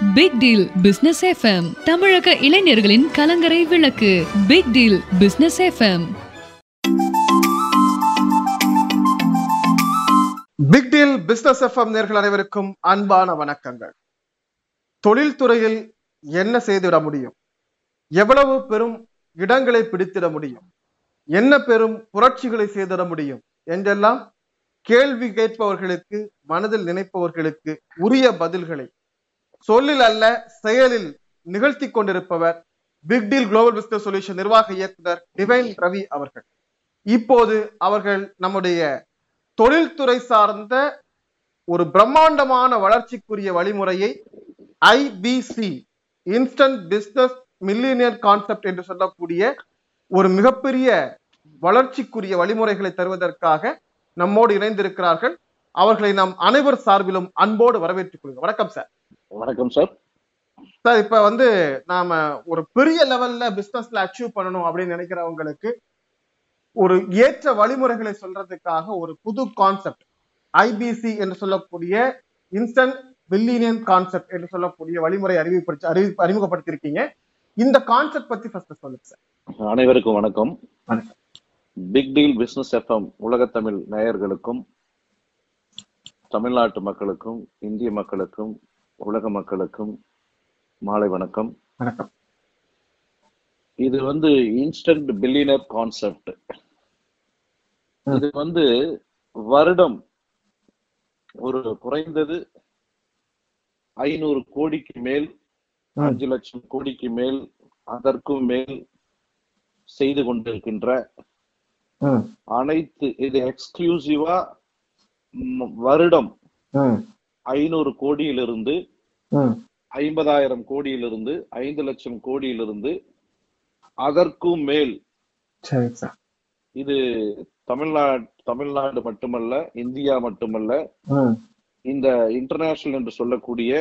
Big deal business FM தமிழக இளைஞர்களின் கலங்கரை விளக்கு. Big deal business FM big deal business FM நேர்கள் அனைவருக்கும் அன்பான வணக்கங்கள். தொழில்துறையில் என்ன செய்துவிட முடியும்? எவ்வளவு பெரும் இடங்களை பிடித்திட முடியும்? என்ன பெரும் புரட்சிகளை செய்திட முடியும்? என்றெல்லாம் கேள்வி கேட்பவர்களுக்கு மனதில் நினைப்பவர்களுக்கு உரிய பதில்களை சொல்லில் அல்ல செயலில் நிகழ்த்தி கொண்டிருப்பவர் big deal global business solution நிர்வாக இயக்குனர் டிவைன் ரவி அவர்கள். இப்போது அவர்கள் நம்முடைய தொழில்துறை சார்ந்த ஒரு பிரம்மாண்டமான வளர்ச்சிக்குரிய வழிமுறையை IPC instant business millionaire concept என்று சொல்லக்கூடிய ஒரு மிகப்பெரிய வளர்ச்சிக்குரிய வழிமுறைகளை தருவதற்காக நம்மோடு இணைந்திருக்கிறார்கள். அவர்களை நாம் அனைவர் சார்பிலும் அன்போடு வரவேற்றுக் கொள்கிறோம். வணக்கம் சார். வணக்கம் சார் சார் இப்ப வந்து நாம ஒரு பெரிய லெவல்ல பிசினஸ்ல அச்சீவ் பண்ணணும் அப்படின்னு நினைக்கிறவங்களுக்கு ஒரு ஏற்ற வழிமுறைகளை சொல்றதுக்காக ஒரு புது கான்செப்ட் ஐபிசி என்று சொல்லக்கூடிய இன்ஸ்டன்ட் பில்லியனியன் கான்செப்ட் என்று சொல்லக்கூடிய வழிமுறை அறிவிப்படுத்தி அறிவி அறிமுகப்படுத்தியிருக்கீங்க. இந்த கான்செப்ட் பத்தி ஃபர்ஸ்ட் சொல்லுங்க சார் அனைவருக்கும் வணக்கம். வணக்கம். பிக் டீல் பிசினஸ் எஃப்எம் உலக தமிழ் நேயர்களுக்கும் தமிழ்நாட்டு மக்களுக்கும் இந்திய மக்களுக்கும் உலக மக்களுக்கும் மாலை வணக்கம். வணக்கம். இது வந்து இன்ஸ்டன்ட் பில்லியனர் கான்செப்ட். இது வந்து வருடம் ஒரு குறைந்தது ஐநூறு கோடிக்கு மேல். அஞ்சு லட்சம் கோடிக்கு மேல் அதற்கும் மேல் செய்து கொண்டிருக்கின்ற அனைத்து இது எக்ஸ்க்ளூசிவா வருடம் ஐநூறு கோடியிலிருந்து. ஐம்பதாயிரம் கோடியிலிருந்து ஐந்து லட்சம் கோடியிலிருந்து அதற்கும் மேல். இது தமிழ்நாடு தமிழ்நாடு மட்டுமல்ல இந்தியா மட்டுமல்ல இந்த இன்டர்நேஷனல் என்று சொல்லக்கூடிய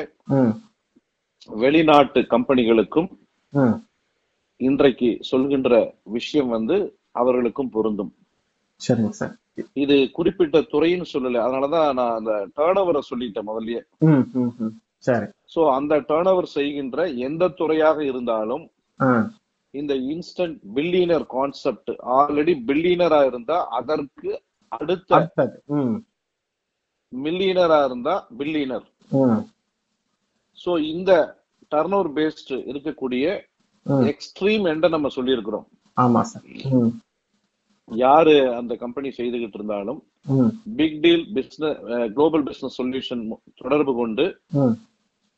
வெளிநாட்டு கம்பெனிகளுக்கும். இன்றைக்கு சொல்கின்ற விஷயம் வந்து அவர்களுக்கும் பொருந்தும். சரிங்க சார். இது குறிப்பிட்ட துறைன்னு சொல்லல. அதனாலதான் நான் அந்த டேர்ன் ஓவரை சொல்லிட்டேன் முதல்லயே. சரி. சோ அந்த டேர்ன் ஓவர் செய்கின்ற எந்த துறையாக இருந்தாலும் இந்த இன்ஸ்டன்ட் பில்லியனர் கான்செப்ட் ஆல்ரெடி பில்லியனரா இருந்தா அதற்கு அடுத்த மில்லியனரா இருந்தா பில்லியனர் சோ இந்த டர்ன் ஓவர் பேஸ்ட் இருக்கக்கூடிய. எக்ஸ்ட்ரீம் எண்ட நம்ம சொல்லியிருக்கிறோம். ஆமா சார். யாரு அந்த கம்பெனி செய்துகிட்டு இருந்தாலும் big deal business global business solution தொடர்பு கொண்டு.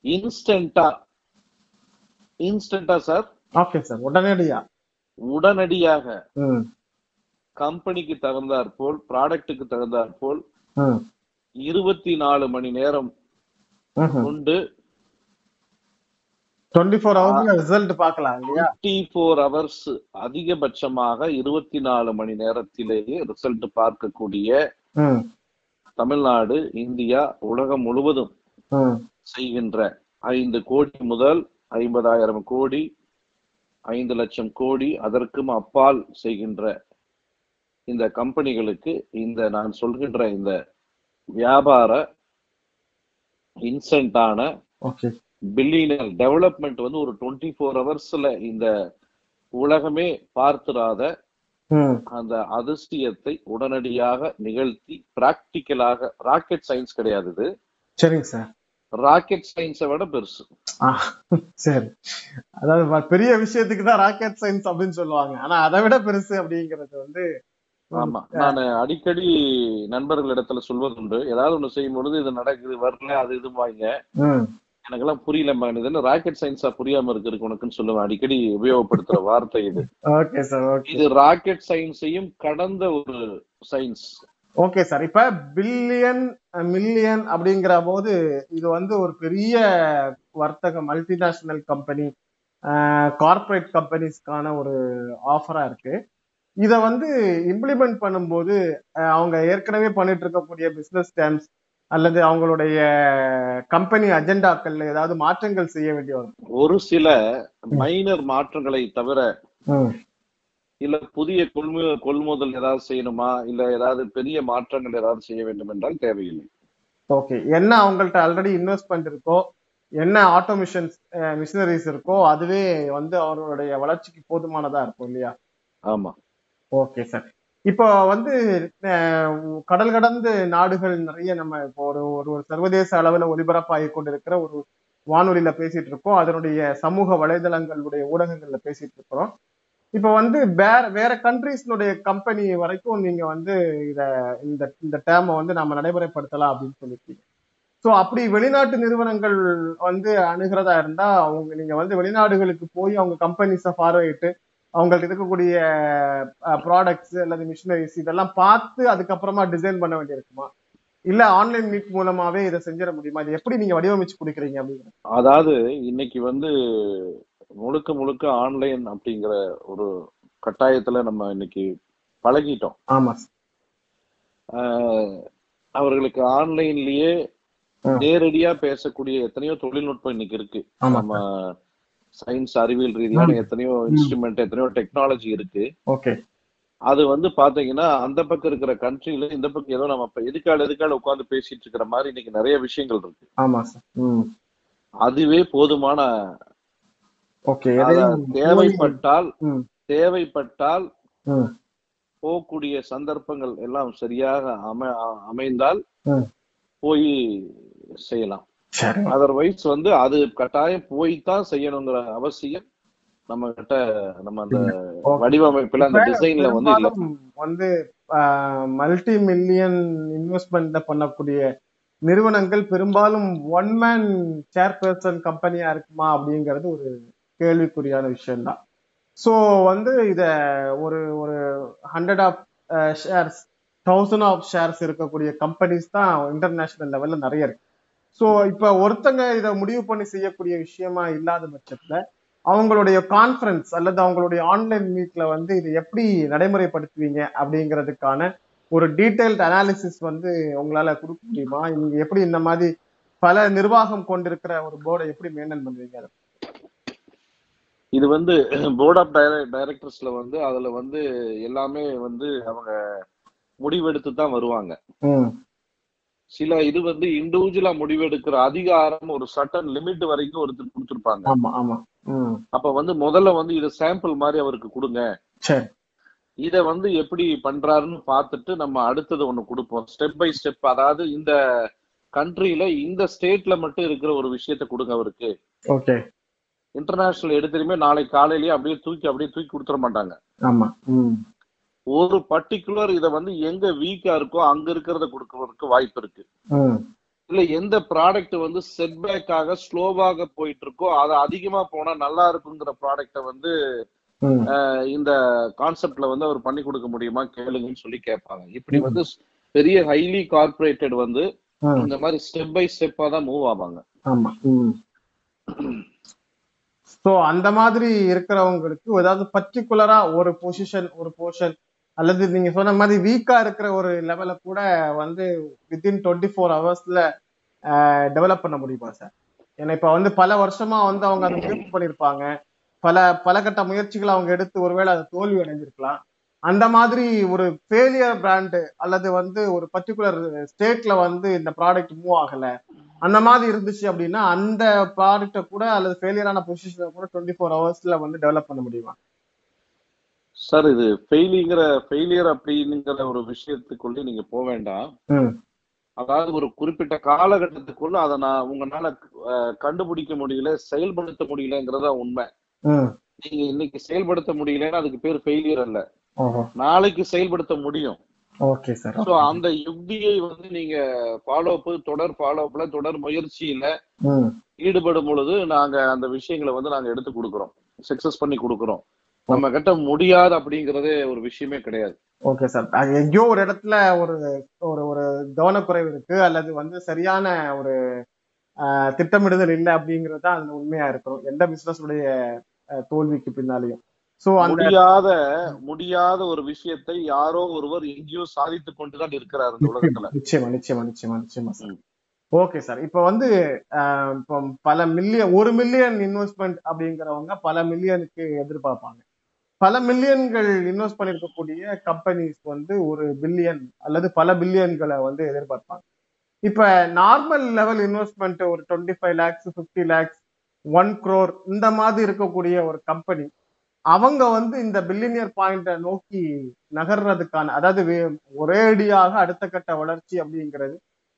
இன்ஸ்டன்டா இன்ஸ்டன்டா சார் ஓகே சார் உடனடியா. உடனடியாக கம்பெனிக்கு தகுந்தாற் போல் ப்ராடக்ட்டுக்கு தகுந்தாற் போல் இருபத்தி நாலு மணி நேரம். கொண்டு 24 ஃபோர் ஹவர்ஸ்ல ரிசல்ட் பார்க்கலாம் இல்லையா? டுவெண்ட்டி ஃபோர் ஹவர்ஸ் அதிகபட்சமாக இருபத்தி நாலு மணி நேரத்திலேயே ரிசல்ட் பார்க்கக்கூடிய தமிழ்நாடு இந்தியா உலகம் முழுவதும் செய்கின்ற ஐந்து கோடி முதல் ஐம்பதாயிரம் கோடி ஐந்து லட்சம் கோடி அதற்கும் அப்பால் செய்கின்ற இந்த கம்பெனிகளுக்கு இந்த நான் சொல்கின்ற இந்த வியாபார இன்சென்டான பில்லியனர் டெவலப்மெண்ட் வந்து ஒரு டுவெண்ட்டி ஃபோர் ஹவர்ஸ்ல இந்த உலகமே பார்த்திராத ம், அந்த அதிசயத்தை உடனடியாக நிகழ்த்தி பிராக்டிக்கலாக ராக்கெட் சயின்ஸ் கிடையாது இது. சரிங்க சார். ராக்கெட் சயின்ஸை விட பெருசு. சரி. அதாவது பெரிய விஷயத்துக்கு தான் ராக்கெட் சயின்ஸ் அப்படின்னு சொல்லுவாங்க. ஆனா அதை விட பெருசு அப்படிங்கிறது வந்து ஆமா. நான் அடிக்கடி நண்பர்களிடத்துல சொல்வதுண்டு ஏதாவது ஒண்ணு செய்யும் பொழுது இது நடக்குது வரல அது இது வாங்க எனக்கெல்லாம் புரியலம்மா இது என்ன ராக்கெட் சயின்ஸா புரியாம இருக்கு உனக்குன்னு சொல்லுவேன். அடிக்கடி உபயோகப்படுத்துற வார்த்தை இது. இது ராக்கெட் சயின்ஸையும் கடந்த ஒரு சயின்ஸ் ஓகே சார் இப்ப பில்லியன் மில்லியன் அப்படிங்கிற போது இது வந்து ஒரு பெரிய வர்த்தக மல்டிநேஷனல் கம்பெனி கார்ப்பரேட் கம்பெனிஸ்க்கான ஒரு ஆஃபரா இருக்கு. இத வந்து இம்ப்ளிமெண்ட் பண்ணும்போது அவங்க ஏற்கனவே பண்ணிட்டு இருக்கக்கூடிய பிசினஸ் டேர்ம்ஸ் அல்லது அவங்களுடைய கம்பெனி அஜெண்டாக்கள்ல ஏதாவது மாற்றங்கள் செய்ய வேண்டிய ஒரு சில மைனர் மாற்றங்களை தவிர இல்ல புதிய கொள்மு கொள்முதல் ஏதாவது செய்யணுமா? இல்ல ஏதாவது பெரிய மாற்றங்கள் ஏதாவது செய்ய வேண்டும் என்றால் தேவையில்லை. ஓகே என்ன அவங்கள்ட்ட ஆல்ரெடி இன்வெஸ்ட்மெண்ட் இருக்கோ என்ன ஆட்டோமிஷன் மிஷினரிஸ் இருக்கோ அதுவே வந்து அவர்களுடைய வளர்ச்சிக்கு போதுமானதா இருக்கும் இல்லையா? ஆமா. ஓகே சார் இப்போ வந்து கடல் கடந்து நாடுகள் நிறைய நம்ம இப்போ ஒரு ஒரு ஒரு சர்வதேச அளவில் ஒலிபரப்பாகி கொண்டிருக்கிற ஒரு வானொலியில பேசிட்டு இருக்கோம். அதனுடைய சமூக வலைதளங்களுடைய ஊடகங்கள்ல பேசிட்டு இருக்கிறோம். இப்போ வந்து வேற வேற கண்ட்ரீஸ்னுடைய கம்பெனி வரைக்கும் நீங்க வந்து இத இந்த இந்த டேர்மை வந்து நாம நடைமுறைப்படுத்தலாம் அப்படின்னு சொல்லியிருக்கீங்க. ஸோ அப்படி வெளிநாட்டு நிறுவனங்கள் வந்து அணுகிறதா இருந்தா அவங்க நீங்க வந்து வெளிநாடுகளுக்கு போய் அவங்க கம்பெனிஸை பார்வையிட்டு அவங்களுக்கு இருக்கக்கூடிய ப்ராடக்ட்ஸ் அல்லது மிஷினரிஸ் இதெல்லாம் பார்த்து அதுக்கப்புறமா டிசைன் பண்ண வேண்டியிருக்குமா? இல்ல ஆன்லைன் மீட் மூலமாவே இதை செஞ்சிட முடியுமா? இது எப்படி நீங்க வடிவமைச்சு கொடுக்குறீங்க அப்படிங்கிறது அதாவது இன்னைக்கு வந்து முழுக்க முழுக்க ஆன்லைன் அப்படிங்கிற ஒரு கட்டாயத்துல நம்ம இன்னைக்கு பழகிட்டோம். ஆமா. அவர்களுக்கு ஆன்லைன்லயே. நேரடியா பேசக்கூடிய எத்தனையோ தொழில்நுட்பம் இன்னைக்கு இருக்கு. நம்ம சயின்ஸ் அறிவியல் ரீதியான எத்தனையோ இன்ஸ்ட்ருமெண்ட் எத்தனையோ டெக்னாலஜி இருக்கு. ஓகே. அது வந்து பாத்தீங்கன்னா அந்த பக்கம் இருக்கிற கண்ட்ரில இந்த பக்கம் ஏதோ நம்ம எதுக்கால எதுக்கால உட்கார்ந்து பேசிட்டு இருக்கிற மாதிரி இன்னைக்கு நிறைய விஷயங்கள் இருக்கு. ஆமா சார் அதுவே போதுமான தேவைப்பட்டால் தேவைப்பட்டால் போகக்கூடிய சந்தர்ப்பங்கள் எல்லாம் சரியாக அமை அமைந்தால். போய் செய்யலாம். அதர்வைஸ் வந்து அது கட்டாயம் போய்தான் செய்யணுங்கிற அவசியம் நம்ம கிட்ட நம்ம அந்த. வடிவமைப்புல அந்த டிசைன்ல வந்து இல்ல. வந்து மல்டி மில்லியன் இன்வெஸ்ட்மெண்ட்ல பண்ணக்கூடிய நிறுவனங்கள் பெரும்பாலும் ஒன் மேன் சேர்பர்சன் கம்பெனியா இருக்குமா அப்படிங்கிறது ஒரு கேள்விக்குறியான விஷயம்தான். ஸோ வந்து இத ஒரு ஒரு hundred of shares thousand of shares இருக்கக்கூடிய கம்பெனிஸ் தான் இன்டர்நேஷனல் லெவல்ல நிறைய இருக்கு. ஸோ இப்போ ஒருத்தங்க இதை முடிவு பண்ணி செய்யக்கூடிய விஷயமா இல்லாத பட்சத்துல அவங்களுடைய கான்ஃபரன்ஸ் அல்லது அவங்களுடைய ஆன்லைன் மீட்ல வந்து இது எப்படி நடைமுறைப்படுத்துவீங்க அப்படிங்கிறதுக்கான ஒரு டீடைல்ட் அனாலிசிஸ் வந்து உங்களால கொடுக்க முடியுமா? நீங்க எப்படி இந்த மாதிரி பல நிர்வாகம் கொண்டிருக்கிற ஒரு போர்டை எப்படி மெயின்டைன் பண்ணுவீங்க? அதை? இது வந்து போர்ட் ஆஃப் டைரக்டர்ஸ்ல வந்து அதுல வந்து எல்லாமே வந்து அவங்க முடிவெடுத்து தான் வருவாங்க சில இது வந்து இண்டிவிஜுவலா முடிவெடுக்கிற அதிகாரம் ஒரு சட்டன் லிமிட் வரைக்கும் ஒருத்தர் கொடுத்திருப்பாங்க. அப்ப வந்து முதல்ல வந்து இத சாம்பிள் மாதிரி அவருக்கு கொடுங்க. இத வந்து எப்படி பண்றாருன்னு பார்த்துட்டு நம்ம அடுத்தது ஒண்ணு கொடுப்போம். ஸ்டெப் பை ஸ்டெப் அதாவது இந்த கண்ட்ரில இந்த ஸ்டேட்ல மட்டும் இருக்கிற ஒரு விஷயத்த கொடுங்க அவருக்கு. ஓகே. இன்டர்நேஷனல் எடுத்துருமே நாளைக்கு காலையிலேயே அப்படியே தூக்கி அப்படியே தூக்கி கொடுத்துட மாட்டாங்க. ஆமா ஒரு பர்டிகுலர் இத வந்து எங்க வீக்கா இருக்கோ அங்க இருக்கிறத கொடுக்கறதுக்கு வாய்ப்பு இருக்கு. இல்ல எந்த ப்ராடக்ட் வந்து செட்பேக் ஆக ஸ்லோவாக போயிட்டு இருக்கோ அது அதிகமா போனா நல்லா இருக்குங்கிற ப்ராடக்ட வந்து இந்த கான்செப்ட்ல வந்து அவர் பண்ணி கொடுக்க முடியுமா கேளுங்கன்னு சொல்லி கேட்பாங்க. இப்படி வந்து பெரிய ஹைலி கார்பரேட்டட் வந்து இந்த மாதிரி ஸ்டெப் பை ஸ்டெப்பா தான் மூவ் ஆவாங்க. ஸோ அந்த மாதிரி இருக்கிறவங்களுக்கு ஏதாவது பர்டிகுலரா ஒரு பொசிஷன் ஒரு போர்ஷன் அல்லது நீங்க சொன்ன மாதிரி வீக்கா இருக்கிற ஒரு லெவல கூட வந்து வித்தின் டுவெண்ட்டி ஃபோர் ஹவர்ஸ்ல டெவலப் பண்ண முடியுமா சார் ஏன்னா இப்ப வந்து பல வருஷமா வந்து அவங்க அதை முயற்சி பண்ணியிருப்பாங்க பல பல கட்ட முயற்சிகளை அவங்க எடுத்து ஒருவேளை அது தோல்வி அடைஞ்சிருக்கலாம். அந்த மாதிரி ஒரு ஃபெயிலியர் பிராண்டு அல்லது வந்து ஒரு பர்டிகுலர் ஸ்டேட்ல வந்து இந்த ப்ராடக்ட் மூவ் ஆகல. அந்த மாதிரி இருந்துச்சு அப்படின்னா அந்த ப்ராடக்ட்டை கூட அல்லது ஃபெயிலியரான பொசிஷனை கூட டுவெண்ட்டி ஃபோர் ஹவர்ஸ்ல வந்து டெவலப் பண்ண முடியுமா? சார் இது ஃபெயிலிங்கிற ஃபெயிலியர் அப்படிங்கிற ஒரு விஷயத்துக்குள்ளே நீங்க போக வேண்டாம். அதாவது ஒரு குறிப்பிட்ட காலகட்டத்துக்குள்ள அதை நான் உங்களால கண்டுபிடிக்க முடியல செயல்படுத்த முடியலங்கிறதா உண்மை. நீங்க இன்னைக்கு செயல்படுத்த முடியலன்னா அதுக்கு பேர் ஃபெயிலியர் அல்ல. நாளைக்கு செயல்படுத்த முடியும். ஓகே சார் சோ அந்த யுக்தியை வந்து நீங்க ஃபாலோ அப் தொடர் ஃபாலோ அப்ல தொடர் முயற்சியில ஈடுபடும் பொழுது நாங்க அந்த விஷயங்களை வந்து நாங்க எடுத்து கொடுக்குறோம். சக்சஸ் பண்ணி கொடுக்குறோம். நம்ம கிட்ட முடியாது அப்படிங்கறதே ஒரு விஷயமே கிடையாது. ஓகே சார் அது எங்கேயோ ஒரு இடத்துல ஒரு ஒரு ஒரு கவனக்குறைவு இருக்கு. அல்லது வந்து சரியான ஒரு திட்டமிடுதல் இல்லை அப்படிங்கிறது தான் அதுல உண்மையா இருக்கும் எந்த பிசினஸ் உடைய ஆஹ், தோல்விக்கு பின்னாலையும். சோ முடியாத முடியாத ஒரு விஷயத்தை யாரோ ஒருவர் எங்கேயோ சாதித்து கொண்டுதான் இருக்கிறார் இந்த உலகத்துல. நிச்சயமா நிச்சயமா நிச்சயமா நிச்சயமா சார். ஓகே சார் இப்போ வந்து இப்போ பல மில்லியன் ஒரு மில்லியன் இன்வெஸ்ட்மெண்ட் அப்படிங்கிறவங்க பல மில்லியனுக்கு எதிர்பார்ப்பாங்க. பல மில்லியன்கள் இன்வெஸ்ட் பண்ணிருக்கக்கூடிய கம்பெனிஸ் வந்து ஒரு பில்லியன் அல்லது பல பில்லியன்களை வந்து எதிர்பார்ப்பாங்க. இப்ப நார்மல் லெவல் இன்வெஸ்ட்மெண்ட் ஒரு twenty five lakhs fifty lakhs one crore இந்த மாதிரி இருக்கக்கூடிய ஒரு கம்பெனி அவங்க வந்து இந்த பில்லினியர் பாயிண்ட நோக்கி நகர்றதுக்கான அதாவது ஒரேடியாக அடுத்த கட்ட வளர்ச்சி அப்படிங்கிறது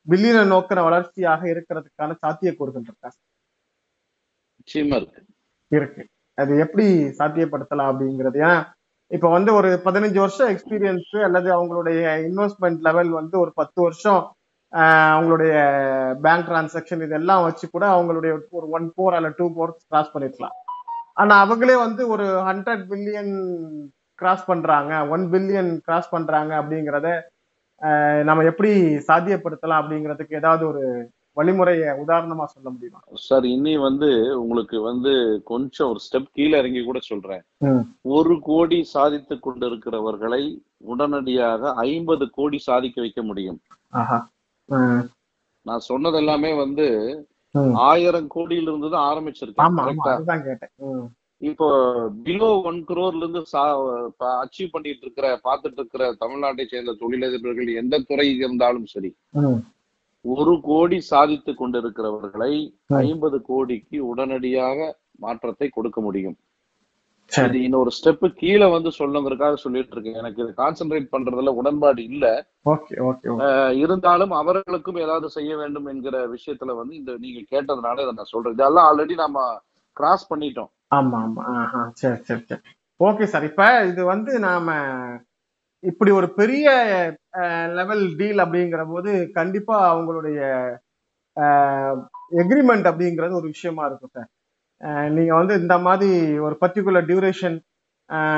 பில்லியனை நோக்கிற வளர்ச்சியாக இருக்கிறதுக்கான சாத்தியக்கூறுகள் இருக்கா? நிச்சயமா இருக்கு. இருக்கு. அது எப்படி சாத்தியப்படுத்தலாம் அப்படிங்கிறது? ஏன்னா இப்ப வந்து ஒரு பதினஞ்சு வருஷம் எக்ஸ்பீரியன்ஸ் அல்லது அவங்களுடைய இன்வெஸ்ட்மெண்ட் லெவல் வந்து ஒரு பத்து வருஷம் அவங்களுடைய பேங்க் டிரான்சாக்ஷன் இதெல்லாம் வச்சு கூட அவங்களுடைய ஒரு ஒன் ஃபோர் அல்ல டூ ஃபோர் கிராஸ் பண்ணிருக்கலாம். ஆனா அவங்களே வந்து ஒரு ஹண்ட்ரட் பில்லியன் கிராஸ் பண்றாங்க ஒன் பில்லியன் கிராஸ் பண்றாங்க அப்படிங்கிறத நம்ம எப்படி சாத்தியப்படுத்தலாம் அப்படிங்கிறதுக்கு ஏதாவது ஒரு வழிமுறையை உதாரணமா சொல்ல முடியுமா? சார் இனி வந்து உங்களுக்கு வந்து கொஞ்சம் ஒரு ஸ்டெப் கீழே இறங்கி கூட சொல்றேன். ஒரு கோடி சாதித்து கொண்டிருக்கிறவர்களை உடனடியாக ஐம்பது கோடி சாதிக்க வைக்க முடியும். நான் சொன்னது எல்லாமே வந்து. ஆயிரம் கோடியில இருந்து தான் ஆரம்பிச்சிருக்கேன் இப்போ பிலோ ஒன் குரோர்ல இருந்து அச்சீவ் பண்ணிட்டு இருக்கிற பார்த்துட்டு இருக்கிற தமிழ்நாட்டை சேர்ந்த தொழிலதிபர்கள் எந்த துறை இருந்தாலும் சரி ஒரு கோடி சாதித்து கொண்டிருக்கிறவர்களை. ஐம்பது கோடிக்கு உடனடியாக மாற்றத்தை கொடுக்க முடியும். சரி. இது இன்னொரு ஸ்டெப் கீழே வந்து சொல்லுங்கிறதுக்காக சொல்லிட்டு இருக்கேன். எனக்கு இது கான்சென்ட்ரேட் பண்றதுல உடன்பாடு இல்ல. Okay okay okay. அஹ் இருந்தாலும் அவர்களுக்கும் ஏதாவது செய்ய வேண்டும் என்கிற விஷயத்துல வந்து இந்த நீங்க கேட்டதுனால இதை நான் சொல்றேன். இதெல்லாம் ஆல்ரெடி நாம கிராஸ் பண்ணிட்டோம். ஆமா ஆமா. சரி சரி சரி. ஓகே சார் இப்ப இது வந்து நாம இப்படி ஒரு பெரிய லெவல் டீல் அப்படிங்கிற போது கண்டிப்பா அவங்களுடைய எக்ரிமெண்ட் அப்படிங்கிறது ஒரு விஷயமா இருக்கும் சார். நீங்க வந்து இந்த மாதிரி ஒரு பர்டிகுலர் டியூரேஷன்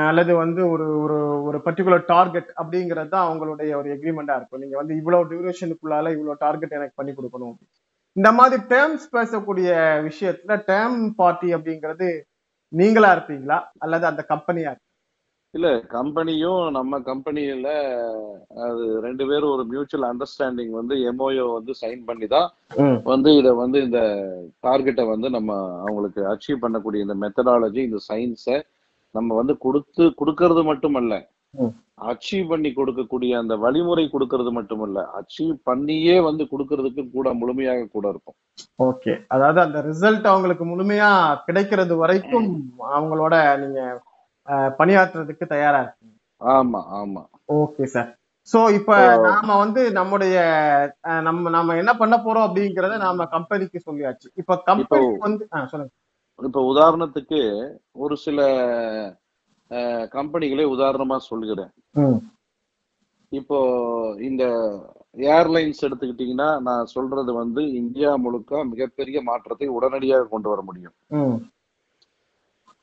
அல்லது வந்து ஒரு ஒரு ஒரு பர்டிகுலர் டார்கெட் அப்படிங்கிறது தான் அவங்களுடைய ஒரு எக்ரிமெண்டா இருக்கும். நீங்க வந்து இவ்வளவு டியூரேஷனுக்குள்ளால இவ்வளவு டார்கெட் எனக்கு பண்ணி கொடுக்கணும். இந்த மாதிரி டேர்ம்ஸ் பேசக்கூடிய விஷயத்துல டேர்ம் பார்ட்டி அப்படிங்கிறது நீங்களா இருப்பீங்களா? அல்லது அந்த கம்பெனியா இல்ல கம்பெனியும் நம்ம கம்பெனியில அது ரெண்டு பேரும் ஒரு மியூச்சுவல் அண்டர்ஸ்டாண்டிங் வந்து எம்ஓயோ வந்து சைன் பண்ணி தான் வந்து இதை வந்து இந்த டார்கெட்டை வந்து நம்ம அவங்களுக்கு அச்சீவ் பண்ணக்கூடிய இந்த மெத்தடாலஜி இந்த சயின்ஸை நம்ம வந்து கொடுத்து கொடுக்கறது மட்டுமல்ல. அச்சீவ் பண்ணி கொடுக்கக்கூடிய அந்த வழிமுறை கொடுக்கறது மட்டுமல்ல. அச்சீவ் பண்ணியே வந்து கொடுக்கறதுக்கு கூட முழுமையாக கூட இருக்கும். ஓகே அதாவது அந்த ரிசல்ட் அவங்களுக்கு முழுமையா கிடைக்கிறது வரைக்கும் அவங்களோட நீங்க பணியாற்றுறதுக்கு தயாரா இருக்கீங்க? ஆமா ஆமா. Okay sir. சோ இப்ப நாம வந்து நம்முடைய நம்ம நம்ம என்ன பண்ண போறோம் அப்படிங்கறத நாம கம்பெனிக்கு சொல்லியாச்சு. இப்ப கம்பெனி வந்து சொல்லுங்க. இப்ப உதாரணத்துக்கு ஒரு சில கம்பெனிகளை உதாரணமா சொல்கிறேன் இப்போ இந்த ஏர்லைன்ஸ் எடுத்துக்கிட்டீங்கன்னா நான் சொல்றது வந்து இந்தியா முழுக்க மிகப்பெரிய மாற்றத்தை உடனடியாக கொண்டு வர முடியும்.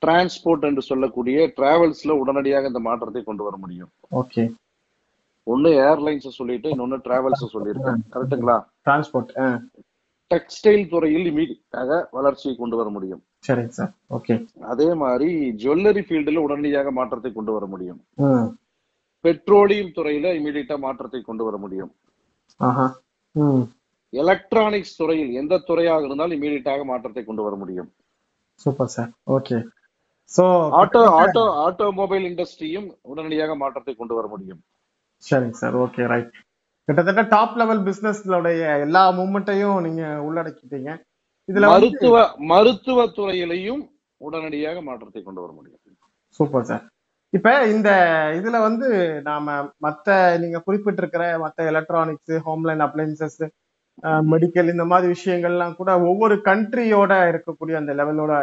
டிரான்ஸ்போர்ட் என்று சொல்லக்கூடிய டிராவல்ஸ்ல உடனடியாக இந்த மாற்றத்தை கொண்டு வர முடியும். ஓகே ஒண்ணு ஏர்லைன்ஸ் சொல்லிட்டு இன்னொன்னு டிராவல்ஸ் சொல்லியிருக்கேன் கரெக்ட்டுங்களா டிரான்ஸ்போர்ட் டெக்ஸ்டைல் துறையில் இமீடியட்டாக வளர்ச்சியை கொண்டு வர முடியும். சரிங்க சார் ஓகே அதே மாதிரி ஜுவல்லரி ஃபீல்டுல உடனடியாக மாற்றத்தை கொண்டு வர முடியும். பெட்ரோலியம் துறையில இமீடியட்டா மாற்றத்தை கொண்டு வர முடியும். எலக்ட்ரானிக்ஸ் துறையில் எந்த துறையாக இருந்தாலும் இமீடியட்டாக மாற்றத்தை கொண்டு வர முடியும். Super sir okay so auto auto automobile இண்டஸ்ட்ரியும் உடனடியாக மாற்றத்தை கொண்டு வர முடியும். சரிங்க சார். ஓகே ரைட் கிட்டத்தட்ட டாப் லெவல் பிசினஸ்லோடைய எல்லா மூமெண்ட்டையும் நீங்க உள்ளடக்கிட்டீங்க. இதுல மருத்துவ மருத்துவ துறையிலையும் உடனடியாக மாற்றத்தை கொண்டு வர முடியும். சூப்பர் சார் இப்ப இந்த இதுல வந்து நாம மத்த நீங்க குறிப்பிட்டிருக்கிற மத்த எலக்ட்ரானிக்ஸ் ஹோம்லைன் அப்ளைன்சஸ் மெடிக்கல் இந்த மாதிரி விஷயங்கள்லாம் கூட ஒவ்வொரு கண்ட்ரியோட இருக்கக்கூடிய அந்த லெவலோட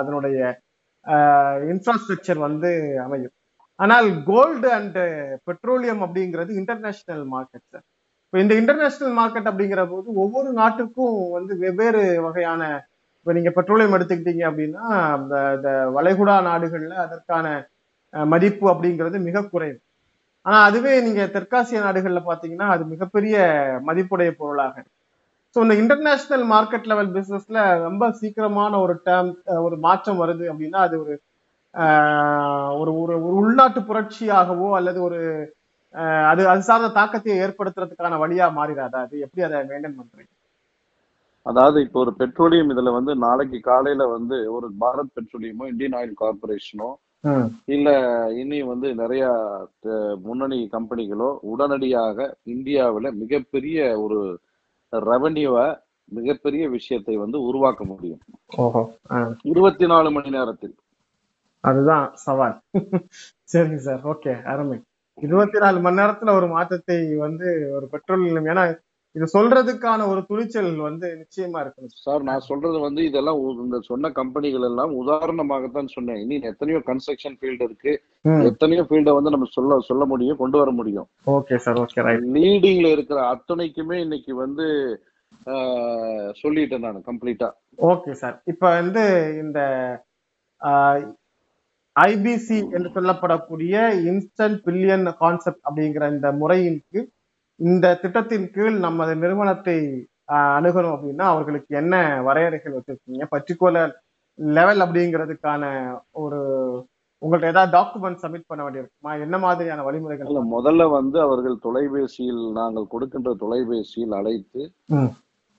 அதனுடைய இன்ஃப்ராஸ்ட்ரக்சர் வந்து அமையும். ஆனால் கோல்டு அண்ட் பெட்ரோலியம் அப்படிங்கிறது இன்டர்நேஷனல் மார்க்கெட் சார் இப்போ இந்த இன்டர்நேஷனல் மார்க்கெட் அப்படிங்கிற போது ஒவ்வொரு நாட்டுக்கும் வந்து வெவ்வேறு வகையான இப்போ நீங்க பெட்ரோலியம் எடுத்துக்கிட்டீங்க அப்படின்னா இந்த இந்த வளைகுடா நாடுகளில் அதற்கான மதிப்பு அப்படிங்கிறது மிக குறைவு. ஆனால் அதுவே நீங்கள் தெற்காசிய நாடுகளில் பார்த்தீங்கன்னா அது மிகப்பெரிய மதிப்புடைய பொருளாக இருக்கு. ஸோ இந்த இன்டர்நேஷனல் மார்க்கெட் லெவல் பிசினஸ்ல ரொம்ப சீக்கிரமான ஒரு டேர்ம் ஒரு மாற்றம் வருது அப்படின்னா அது ஒரு ஒரு ஒரு உள்நாட்டு புரட்சியாகவோ அல்லது ஒரு அது அது சார்ந்த தாக்கத்தை ஏற்படுத்துறதுக்கான வழியா மாறிடாதா? அது எப்படி அதை மெயின்டைன் பண்றீங்க? அதாவது இப்போ ஒரு பெட்ரோலியம் இதுல வந்து நாளைக்கு காலையில வந்து ஒரு பாரத் பெட்ரோலியமோ இந்தியன் ஆயில் கார்பரேஷனோ இல்ல இனி வந்து நிறைய முன்னணி கம்பெனிகளோ உடனடியாக இந்தியாவுல மிகப்பெரிய ஒரு ரெவன்யூவை மிகப்பெரிய விஷயத்தை வந்து உருவாக்க முடியும். இருபத்தி நாலு மணி நேரத்தில். அதுதான் சவால். சரிங்க சார் ஓகே அருமை. இருபத்தி நாலு மணி நேரத்துல ஒரு மாற்றத்தை வந்து ஒரு பெட்ரோல் ஏன்னா இது சொல்றதுக்கான ஒரு துணிச்சல் வந்து நிச்சயமா இருக்கணும் சார் நான் சொல்றது வந்து இதெல்லாம் இந்த சொன்ன கம்பெனிகள் எல்லாம் உதாரணமாகத்தான் சொன்னேன். இனி எத்தனையோ கன்ஸ்ட்ரக்ஷன் ஃபீல்டு இருக்கு. எத்தனையோ ஃபீல்டை வந்து நம்ம சொல்ல சொல்ல முடியும் கொண்டு வர முடியும். Okay sir. ஓகே லீடிங்ல இருக்கிற அத்தனைக்குமே இன்னைக்கு வந்து சொல்லிட்டேன் நான் கம்ப்ளீட்டா. Okay sir. இப்ப வந்து இந்த ஐபிசி என்று சொல்லப்படக்கூடிய இன்ஸ்டன்ட் பில்லியன் கான்செப்ட் அப்படிங்கிற இந்த முறையின் கீழ் இந்த திட்டத்தின் கீழ் நமது நிறுவனத்தை அணுகணும் அப்படின்னா அவர்களுக்கு என்ன வரையறைகள் வச்சிருக்கீங்க? பர்டிகுலர் லெவல் அப்படிங்கிறதுக்கான ஒரு உங்கள்ட்ட ஏதாவது டாக்குமெண்ட் சப்மிட் பண்ண வேண்டியிருக்குமா? என்ன மாதிரியான வழிமுறைகள்? இல்ல முதல்ல வந்து அவர்கள் தொலைபேசியில் நாங்கள் கொடுக்கின்ற தொலைபேசியில் அழைத்து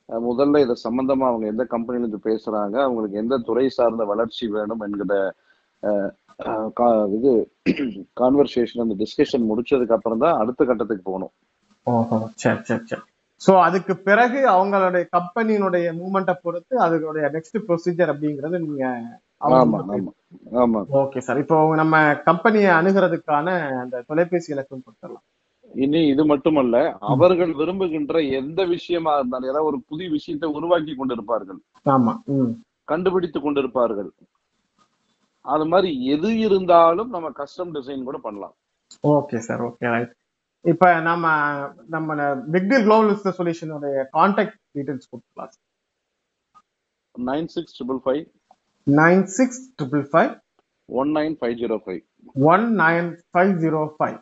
முதல்ல இதை சம்பந்தமா அவங்க எந்த கம்பெனில இருந்து பேசுறாங்க அவங்களுக்கு எந்த துறை சார்ந்த வளர்ச்சி வேணும் என்கிற இது கான்வர்சேஷன் அந்த டிஸ்கஷன் முடிச்சதுக்கு அப்புறம் தான் அடுத்த கட்டத்துக்கு போகணும். ஓஹோ சரி சரி சரி. ஸோ அதுக்கு பிறகு அவங்களுடைய கம்பெனியினுடைய மூவ்மெண்ட்டை பொறுத்து அதனுடைய நெக்ஸ்ட் ப்ரொசீஜர் அப்படிங்கிறது நீங்க ஓகே சார் இப்போ நம்ம கம்பெனியை அணுகிறதுக்கான அந்த தொலைபேசி இலக்கம் கொடுத்துடலாம். இனி இது மட்டுமல்ல அவர்கள் விரும்புகின்ற எந்த விஷயமா இருந்தாலும் ஏதாவது ஒரு புதிய விஷயத்தை உருவாக்கி கொண்டிருப்பார்கள். ஆமா கண்டுபிடித்து கொண்டிருப்பார்கள். அது மாதிரி எது இருந்தாலும் நம்ம கஸ்டம் டிசைன் கூட பண்ணலாம். ஓகே சார் ஓகே ரைட் இப்போ நம்ம நம்ம பிக்டில் குளோபல் பிசினஸ் சொல்யூஷனுடைய கான்டாக்ட் டீடைல்ஸ் கொடுத்துக்கலாம் nine six triple five nine six triple five one nine five zero five one nine five zero five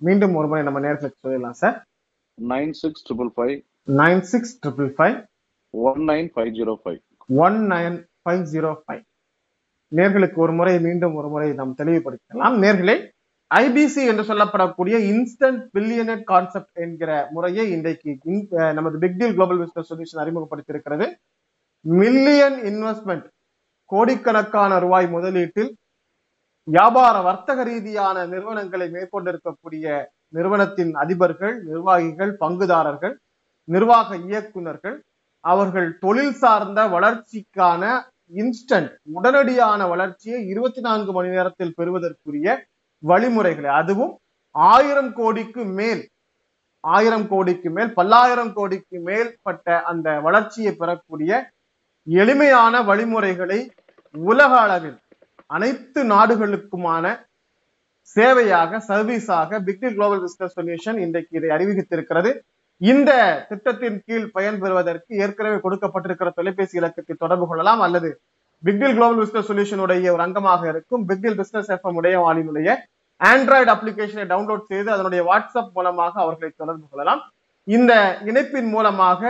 மீண்டும் ஒரு முறை நம்ம நேரத்தில் சொல்லிடலாம் sir nine six triple five nine six triple five one nine five zero five one nine five zero five நேர்களுக்கு ஒரு முறை மீண்டும் ஒரு முறை நாம் தெளிவுபடுத்தலாம். நேர்களே ஐபிசி என்று சொல்லப்படக்கூடிய இன்ஸ்டன்ட் பில்லியனட் கான்செப்ட் என்கிற முறையை இன்றைக்கு நமது big deal global business solution அறிமுகப்படுத்தியிருக்கிறது. Million investment கோடிக்கணக்கான ரூபாய் முதலீட்டில் வியாபார வர்த்தக ரீதியான நிறுவனங்களை மேற்கொண்டிருக்கக்கூடிய நிறுவனத்தின் அதிபர்கள் நிர்வாகிகள் பங்குதாரர்கள் நிர்வாக இயக்குனர்கள் அவர்கள் தொழில் சார்ந்த வளர்ச்சிக்கான இன்ஸ்டன்ட் உடனடியான வளர்ச்சியை இருபத்தி நான்கு மணி நேரத்தில் பெறுவதற்குரிய வழிமுறைகளை. அதுவும் ஆயிரம் கோடிக்கு மேல் ஆயிரம் கோடிக்கு மேல் பல்லாயிரம் கோடிக்கு மேற்பட்ட அந்த வளர்ச்சியை பெறக்கூடிய எளிமையான வழிமுறைகளை உலக அளவில் அனைத்து நாடுகளுக்குமான சேவையாக சர்வீஸாக பிக்டி குளோபல் பிசினஸ் சொல்யூஷன் இன்றைக்கு இதை அறிவித்திருக்கிறது. இந்த திட்டத்தின் கீழ் பயன்பெறுவதற்கு ஏற்கனவே கொடுக்கப்பட்டிருக்கிற தொலைபேசி இலக்கத்தை தொடர்பு கொள்ளலாம். அல்லது பிக்டில் குளோபல் பிசினஸ் சொல்யூஷனுடைய ஒரு அங்கமாக இருக்கும். பிக்டில் பிசினஸ் எஃப்எம் உடைய வானினுடைய ஆண்ட்ராய்டு அப்ளிகேஷனை டவுன்லோட் செய்து அதனுடைய வாட்ஸ்அப் மூலமாக அவர்களை தொடர்பு கொள்ளலாம். இந்த இணைப்பின் மூலமாக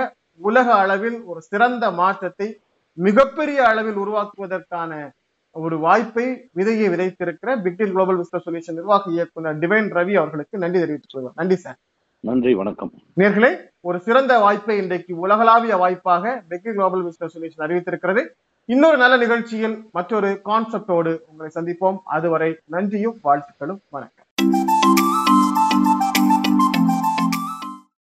உலக அளவில் ஒரு சிறந்த மாற்றத்தை மிகப்பெரிய அளவில் உருவாக்குவதற்கான ஒரு வாய்ப்பை விதையை விதைத்திருக்கிற big deal global business solution நிர்வாக இயக்குனர் டிவைன் ரவி அவர்களுக்கு நன்றி தெரிவித்துக் கொள்வோம் நன்றி சார். நன்றி வணக்கம். நேர்களே ஒரு சிறந்த வாய்ப்பை இன்றைக்கு உலகளாவிய வாய்ப்பாக பெக்கி குளோபல் பிசினஸ் சொல்யூஷன் அறிவித்திருக்கிறது. இன்னொரு நல்ல நிகழ்ச்சியில் மற்றொரு கான்செப்டோடு உங்களை சந்திப்போம். அதுவரை நன்றியும் வாழ்த்துக்களும் வணக்கம்.